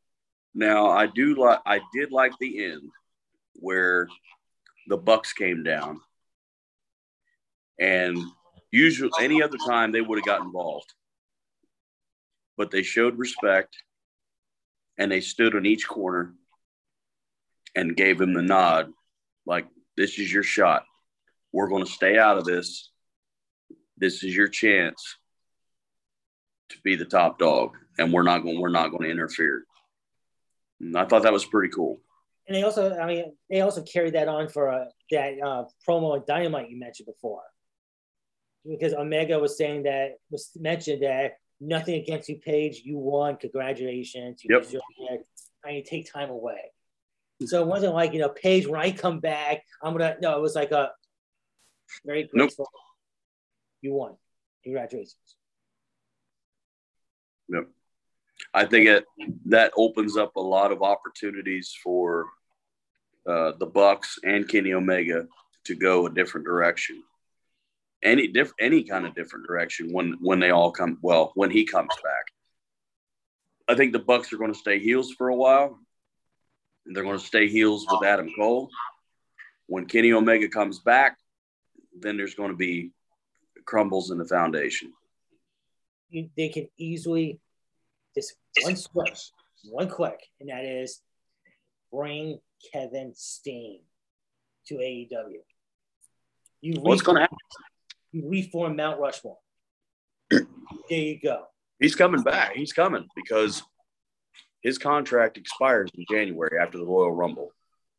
Now I do like I did like the end where the Bucks came down, and usually any other time they would have got involved, but they showed respect, and they stood on each corner and gave him the nod, like this is your shot. We're going to stay out of this. This is your chance to be the top dog, and we're not going. We're not going to interfere. And I thought that was pretty cool. And they also, I mean, they also carried that on for uh, that uh, promo of Dynamite you mentioned before, because Omega was saying that was mentioned that nothing against you, Page. You won. Congratulations. You yep. I mean, take time away. So it wasn't like, you know, Page, when I come back, I'm going to, no, it was like a very grateful. Nope. You won. Congratulations. Yep. I think it that opens up a lot of opportunities for uh, the Bucks and Kenny Omega to go a different direction. Any different, any kind of different direction when when they all come. Well, when he comes back, I think the Bucks are going to stay heels for a while, and they're going to stay heels with Adam Cole. When Kenny Omega comes back, then there's going to be crumbles in the foundation. They can easily just one switch, one click, and that is bring Kevin Steen to AEW. You What's going to happen? You reform Mount Rushmore. there you go. He's coming back. He's coming because his contract expires in January after the Royal Rumble.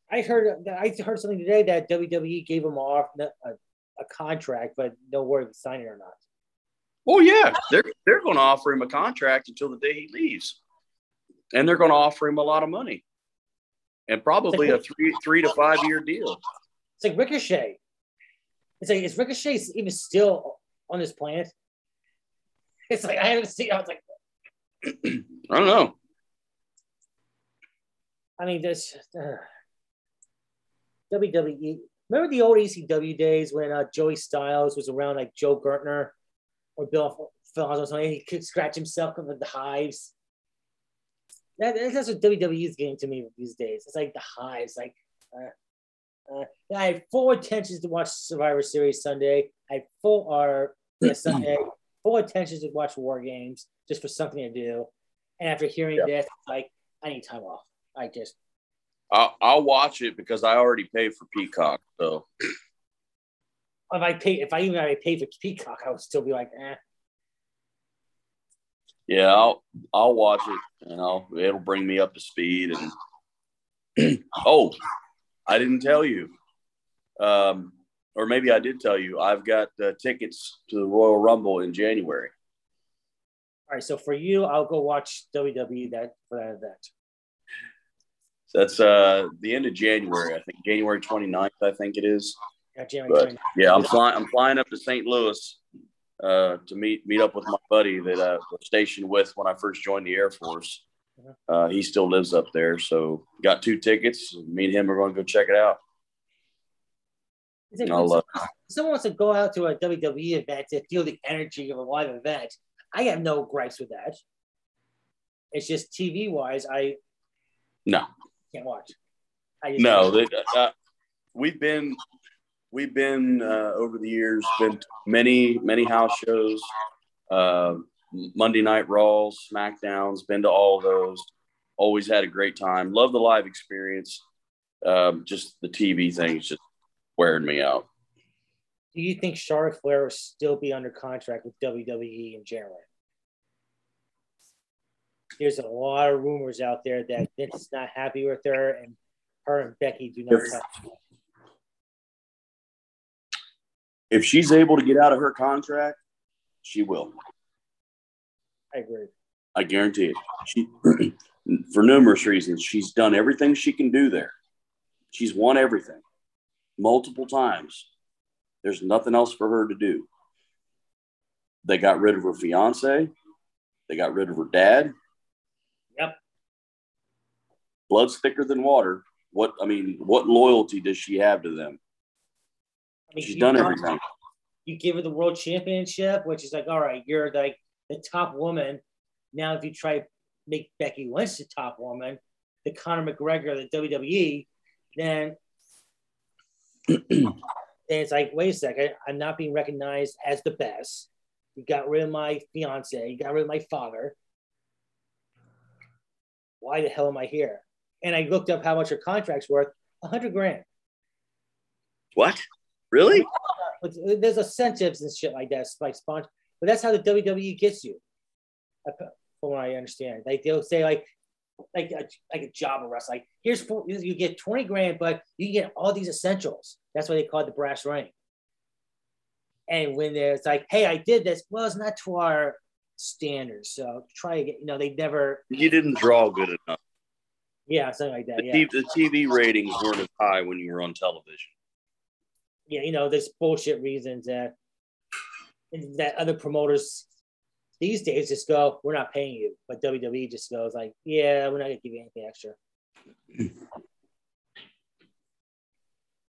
I heard I heard something today that WWE gave him off a, a contract, but no word if signing or not. Oh yeah, they're they're going to offer him a contract until the day he leaves, and they're going to offer him a lot of money, and probably like, a three three to five year deal. It's like Ricochet. It's like is Ricochet even still on this planet? It's like I haven't seen. I was like, I don't know. I mean, this uh, WWE. Remember the old ECW days when uh, Joey Styles was around, like Joel Gertner or Bill Phillips or something? He could scratch himself with the hives. That, that's what WWE is getting to me these days. It's like the hives. Like, uh, uh, I had full intentions to watch Survivor Series Sunday. I had full or yeah, Sunday full intentions to watch War Games just for something to do. And after hearing yeah. this, like I need time off. I just I'll, I'll watch it because I already paid for Peacock. So if I pay, if I even I pay for Peacock, I would still be like, eh. Yeah, I'll I'll watch it and I'll it'll bring me up to speed and oh, I didn't tell you, um, or maybe I did tell you. I've got uh, tickets to the Royal Rumble in January. All right, so for you, I'll go watch WWE that for that event. That's uh the end of January, I think. January 29th, I think it is. Yeah, but, yeah, I'm flying I'm flying up to St. Louis uh, to meet meet up with my buddy that I was stationed with when I first joined the Air Force. Uh-huh. Uh, he still lives up there, so got two tickets. Me and him are going to go check it out. It, uh, someone wants to go out to a WWE event to feel the energy of a live event. I have no gripes with that. It's just TV wise, I no can't watch. no, they, uh, we've been we've been uh, over the years been many many house shows, uh, Monday Night Raws, Smackdowns. Been to all those. Always had a great time. Love the live experience. Um, just the TV thing is just wearing me out. Do you think Charlotte Flair will still be under contract with WWE in January? there's a lot of rumors out there that Vince is not happy with her, and her and Becky do not. If, if she's able to get out of her contract, she will. I agree. I guarantee it. She, for numerous reasons, she's done everything she can do there. She's won everything multiple times. There's nothing else for her to do. They got rid of her fiance. They got rid of her dad. Yep. Blood's thicker than water. What I mean, what loyalty does she have to them? She's done everything. You give her the world championship, which is like, all right, you're like the top woman. Now, if you try to make Becky Lynch the top woman, the Conor McGregor, the WWE, then then it's like, wait a second, I'm not being recognized as the best. You got rid of my fiance, you got rid of my father why the hell am I here? And I looked up how much her contract's worth, a hundred grand. What? Really? Uh, there's incentives and shit like that, like sponsor. But that's how the WWE gets you, uh, from what I understand. Like they'll say like, like a, like a job arrest. Like here's four, you get twenty grand, but you get all these essentials. That's why they call it the brass ring. And when there's like, hey, I did this, well, it's not to our standards. So try again. you know, they never. You didn't draw good enough. Yeah, something like that. The, yeah. TV, the TV ratings weren't as high when you were on television. Yeah, you know, there's bullshit reasons that that other promoters these days just go, "We're not paying you," but WWE just goes like, "Yeah, we're not gonna give you anything extra."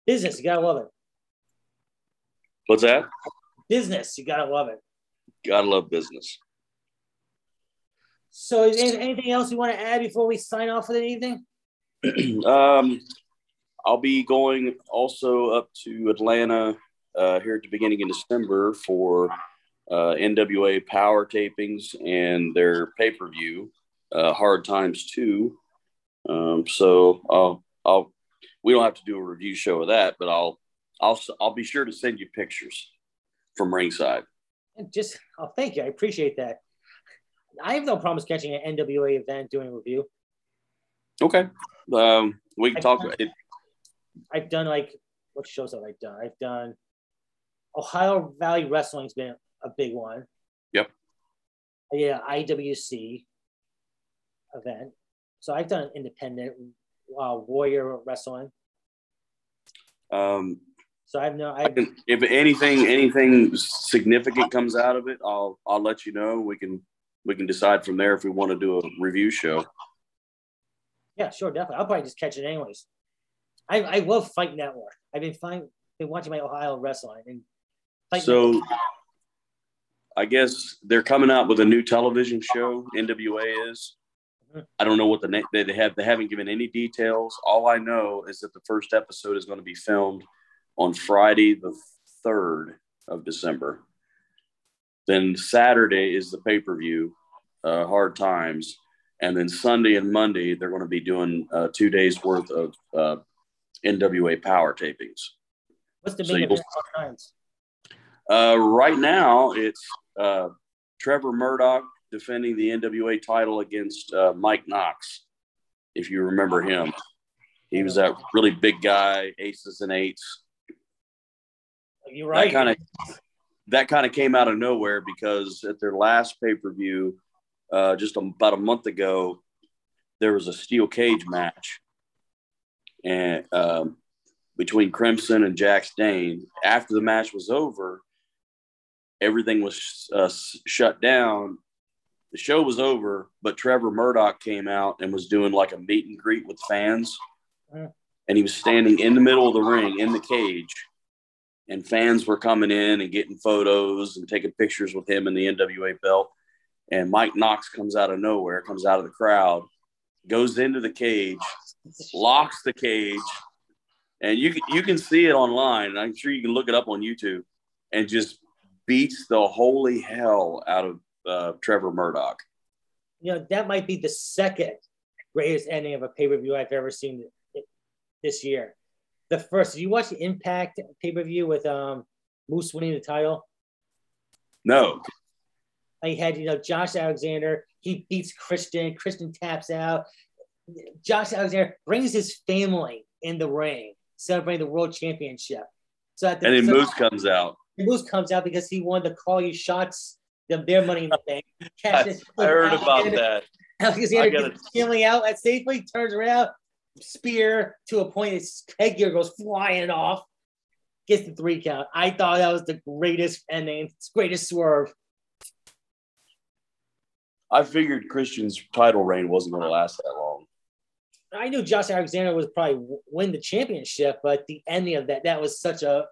Business, you gotta love it. What's that? Business, you gotta love it. Gotta love business. So, is anything else you want to add before we sign off for the evening? um, I'll be going also up to Atlanta uh, here at the beginning of December for uh, NWA Power tapings and their pay per view, uh, Hard Times Two. Um, so I'll, I'll we don't have to do a review show of that, but I'll I'll I'll be sure to send you pictures from ringside. And just oh, thank you, I appreciate that. I have no problems catching an NWA event doing a review. Okay. Um, we can I've talk. It, I've done like what shows have I done? I've done Ohio Valley Wrestling's been a big one. Yep. Yeah, IWC event. So I've done independent uh, Warrior Wrestling. um, So I've no I I can, if anything, anything significant comes out of it, I'll I'll let you know. We can we can decide from there if we want to do a review show. yeah sure definitely I'll probably just catch it anyways. I I love Fight Network. I've been fine been watching my Ohio wrestling and Fight So Network- I guess they're coming out with a new television show. NWA is. Mhm. I don't know what the name they have. They haven't given any details. All I know is that the first episode is going to be filmed on Friday, the third of December. Then Saturday is the pay per view, uh, Hard Times, and then Sunday and Monday they're going to be doing uh, two days worth of uh, NWA power tapings. what's the so main event of times? Uh, right now, it's uh, Trevor Murdoch defending the NWA title against uh, Mike Knox. If you remember him, he was that really big guy, aces and eights. You're right. That kind of that kind of came out of nowhere because at their last pay per view, uh, just about a month ago, there was a steel cage match, and um, between Crimson and Jax Dane. After the match was over, everything was uh, shut down. The show was over, but Trevor Murdoch came out and was doing like a meet and greet with fans, and he was standing in the middle of the ring in the cage and fans were coming in and getting photos and taking pictures with him in the NWA belt. And Mike Knox comes out of nowhere, comes out of the crowd, goes into the cage, locks the cage, and you can, you can see it online. I'm sure you can look it up on YouTube, and just beats the holy hell out of uh, Trevor Murdoch. you know, that might be the second greatest ending of a pay per view I've ever seen this year. The first, did you watch the Impact pay per view with um, Moose winning the title? No, I had, you know, Josh Alexander, he beats Christian, Christian taps out. Josh Alexander brings his family in the ring, celebrating the world championship. So at the, and then so Moose comes out. Moose comes out because he wanted to call you shots, them their money in the bank. I. I heard about that. Alexander gotta- gets feeling out at safely, turns around, spear to a point his headgear goes flying off, gets the three count. I thought that was the greatest ending, greatest swerve. I figured Christian's title reign wasn't going to last that long. I knew Josh Alexander was probably win the championship, but the ending of that, that was such a.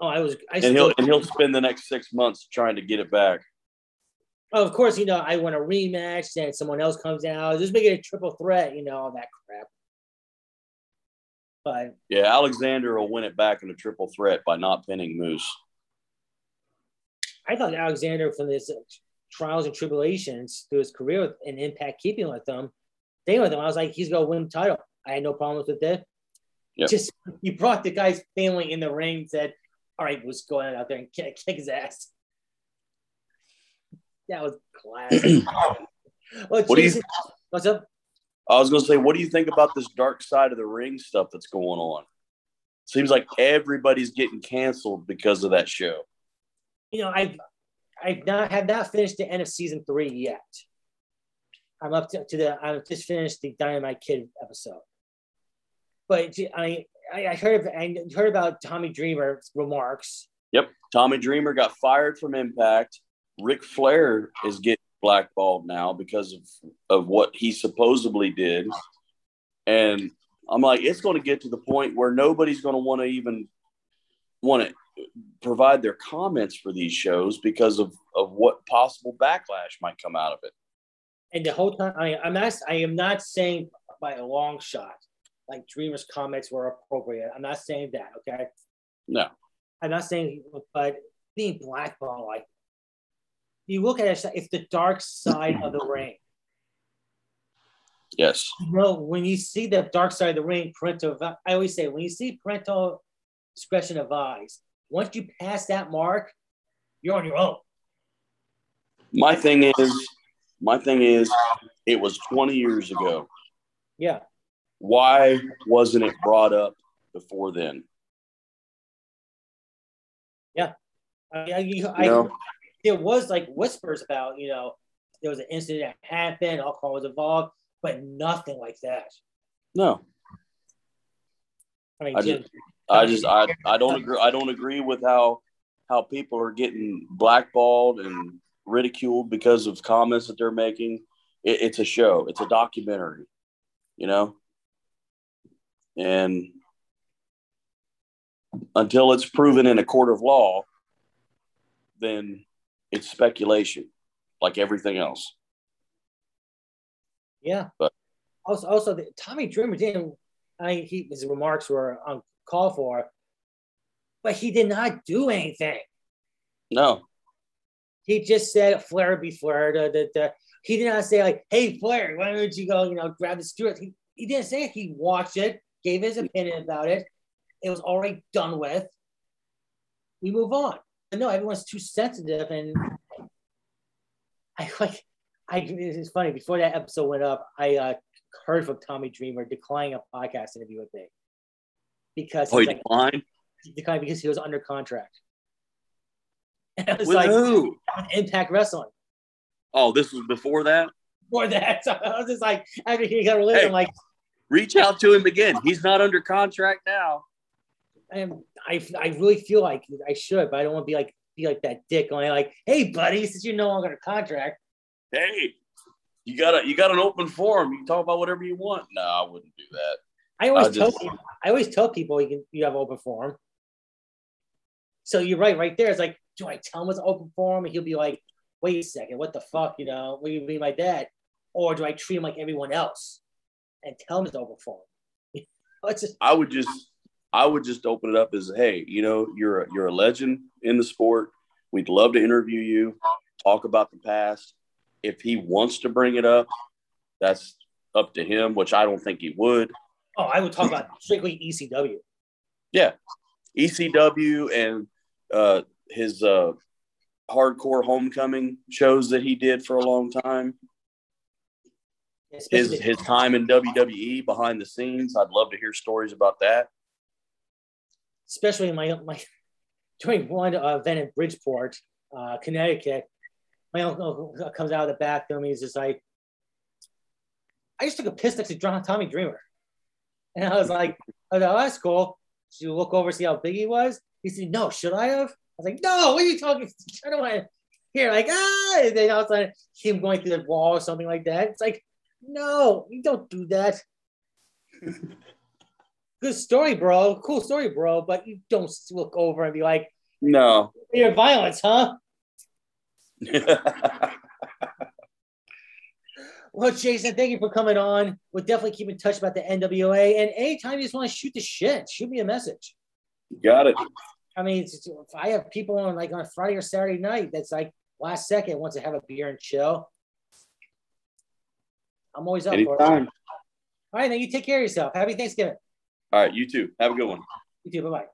Oh, I was. I And still, he'll and he'll spend the next six months trying to get it back. oh, of course, you know, I want a rematch, and someone else comes out. Just make it a triple threat, you know, all that crap. But Yeah, Alexander will win it back in a triple threat by not pinning Moose. I thought Alexander, from his trials and tribulations through his career with- and Impact, keeping with them, staying with him, I was like, he's gonna win the title. I had no problems with it. Yep. Just you brought the guy's family in the ring, said, "All right, let's go out there and kick, kick his ass." That was classic. well, What do you- what's up? I was to say, what do you think about this dark side of the ring stuff that's going on? Seems like everybody's getting canceled because of that show. You know, I've I've not have not finished the end of season three yet. I'm up to, to the I've just finished the Dynamite Kid episode. But I I I heard I heard about Tommy Dreamer's remarks. Yep. Tommy Dreamer got fired from Impact. Ric Flair is getting blackballed now because of, of what he supposedly did. And I'm like, it's going to get to the point where nobody's going to want to even want to provide their comments for these shows because of, of what possible backlash might come out of it. And the whole time I I'm not I am not saying by a long shot like Dreamer's comments were appropriate. I'm not saying that, okay? No. I'm not saying but being blackballed like you look at it, it's the dark side of the ring. Yes. you know, when you see the dark side of the ring, parental, I always say, when you see parental discretion advised, once you pass that mark, you're on your own. My thing is, my thing is, it was 20 years ago. Yeah. Why wasn't it brought up before then? Yeah. I, I, You I, know? there was like whispers about, you know, there was an incident that happened, alcohol was involved, but nothing like that. No, I mean, I Jim, I just I, I don't agree I don't agree with how how people are getting blackballed and ridiculed because of comments that they're making. It, it's a show. It's a documentary, you know. And until it's proven in a court of law, then it's speculation, like everything else. yeah. But- also, also, the, Tommy Dreamer didn't. I he his remarks were uncalled for, but he did not do anything. No, He just said Flair be Flair. Da, da, da. He did not say like, "Hey Flair, why don't you go? You know, grab the Stewart." He, he didn't say it. He watched it, gave his opinion about it. It was already done with. We move on. But no, everyone's too sensitive, and I like. I it's funny. Before that episode went up, I uh, heard from Tommy Dreamer declining a podcast interview with me because oh, he like, declined. he declined because he was under contract. And I was With like, who? Impact Wrestling. Oh, this was before that. for that. So I was just like, after he got released, Hey. I'm like, Reach out to him again. He's not under contract now. I'm, I, I really feel like I should, but I don't want to be like, be like that dick going like, hey, buddy, since you're no longer under contract, Hey, you got a you got an open forum. You can talk about whatever you want. No, I wouldn't do that. I always I tell just- people, I always tell people you can you have open forum. So you're right, right there. It's like, do I tell him it's open forum? And he'll be like, wait a second, what the fuck, you know, what do you mean by that? Or do I treat him like everyone else and tell him it's open forum? it's just I would just I would just open it up as hey, you know, you're a, you're a legend in the sport. We'd love to interview you, talk about the past. If he wants to bring it up, that's up to him, which I don't think he would. oh, I would talk about strictly ECW. Yeah, ECW and uh, his uh, hardcore homecoming shows that he did for a long time. His his time in WWE behind the scenes. I'd love to hear stories about that. especially my my during one event in Bridgeport, uh, Connecticut, my uncle comes out of the bathroom. He's just like, "I just took a piss next to John Tommy Dreamer," and I was like, "Oh, no, that's cool." Should you look over see how big he was? He said, "No, should I have?" I was like, "No, what are you talking?" I don't want to hear like ah. And then all of a sudden, him going through the wall or something like that. It's like, no, you don't do that. Good story, bro. Cool story, bro. But you don't look over and be like, No. "You're violence, huh?" Well, Jason, thank you for coming on. We'll definitely keep in touch about the NWA. And anytime you just want to shoot the shit, shoot me a message. Got it. I mean, it's, if I have people on like on a Friday or Saturday night that's like last second wants to have a beer and chill, I'm always up for it. All right, now you take care of yourself. Happy Thanksgiving. All right, you too. Have a good one. You too. Bye bye.